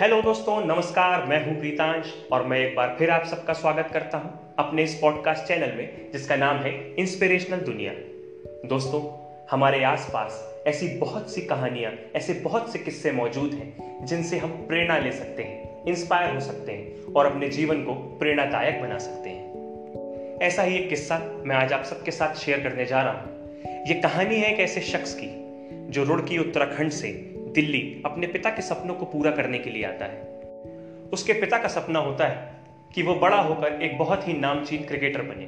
Hello दोस्तों, नमस्कार, मैं हूँ प्रीतांश और मैं एक बार फिर आप सबका स्वागत करता हूँ अपने इस पॉडकास्ट चैनल में, जिसका नाम है इंस्पिरेशनल दुनिया। दोस्तों, हमारे आसपास ऐसी बहुत सी कहानियाँ, ऐसे बहुत से किस्से मौजूद हैं, जिनसे हम प्रेरणा ले सकते हैं इंस्पायर हो सकते हैं और अपने जीवन को प्रेरणादायक बना सकते हैं। ऐसा ही एक किस्सा मैं आज आप सबके साथ शेयर करने जा रहा हूँ। ये कहानी है एक ऐसे शख्स की, जो रुड़की उत्तराखंड से दिल्ली अपने पिता के सपनों को पूरा करने के लिए आता है। उसके पिता का सपना होता है कि वो बड़ा होकर एक बहुत ही नामचीन क्रिकेटर बने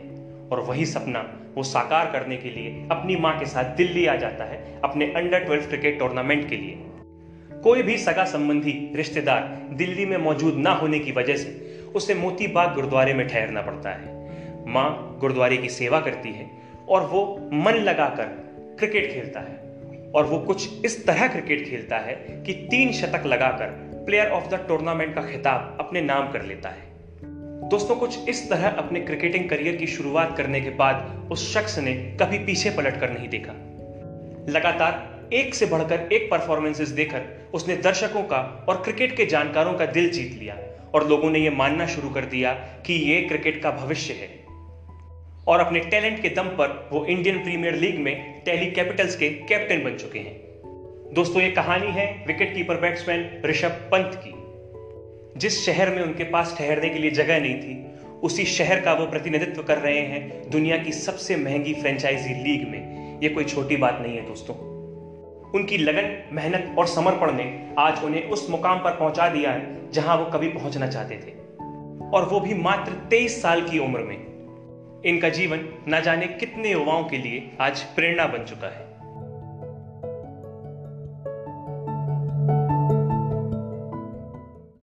और वही सपना वो साकार करने के लिए अपनी माँ के साथ दिल्ली आ जाता है अपने अंडर ट्वेल्व क्रिकेट टूर्नामेंट के लिए। कोई भी सगा संबंधी रिश्तेदार दिल्ली में मौजूद ना होने की वजह से उसे मोती बाग गुरुद्वारे में ठहरना पड़ता है। माँ गुरुद्वारे की सेवा करती है और वो मन लगाकर क्रिकेट खेलता है। और वो कुछ इस तरह क्रिकेट खेलता है कि तीन शतक लगाकर प्लेयर ऑफ़ द टूर्नामेंट का खिताब अपने नाम कर लेता है। दोस्तों, कुछ इस तरह अपने क्रिकेटिंग करियर की शुरुआत करने के बाद उस शख्स ने कभी पीछे पलट कर नहीं देखा। लगातार एक से बढ़कर एक परफॉर्मेंसेस देकर उसने दर्शकों का और क्रिकेट के जानकारों का दिल जीत लिया और लोगों ने यह मानना शुरू कर दिया कि ये क्रिकेट का भविष्य है। और अपने टैलेंट के दम पर वो इंडियन प्रीमियर लीग में टेली कैपिटल्स के कैप्टन बन चुके हैं। दोस्तों, ये कहानी है wicket keeper batsman Rishabh Pant की। जिस शहर में उनके पास ठहरने के लिए जगह नहीं थी, उसी शहर का वो प्रतिनिधित्व कर रहे हैं दुनिया की सबसे महँगी फ्रेंचाइजी लीग में। ये कोई छोटी बात नहीं है, दोस्तों। उनकी लगन, मेहनत और समर्पण ने आज उन्हें उस मुकाम पर पहुँचा दिया है जहाँ वो कभी पहुँचना चाहते थे। और वो भी मात्र तेईस साल की उम्र में। इनका जीवन न जाने कितने युवाओं के लिए आज प्रेरणा बन चुका है।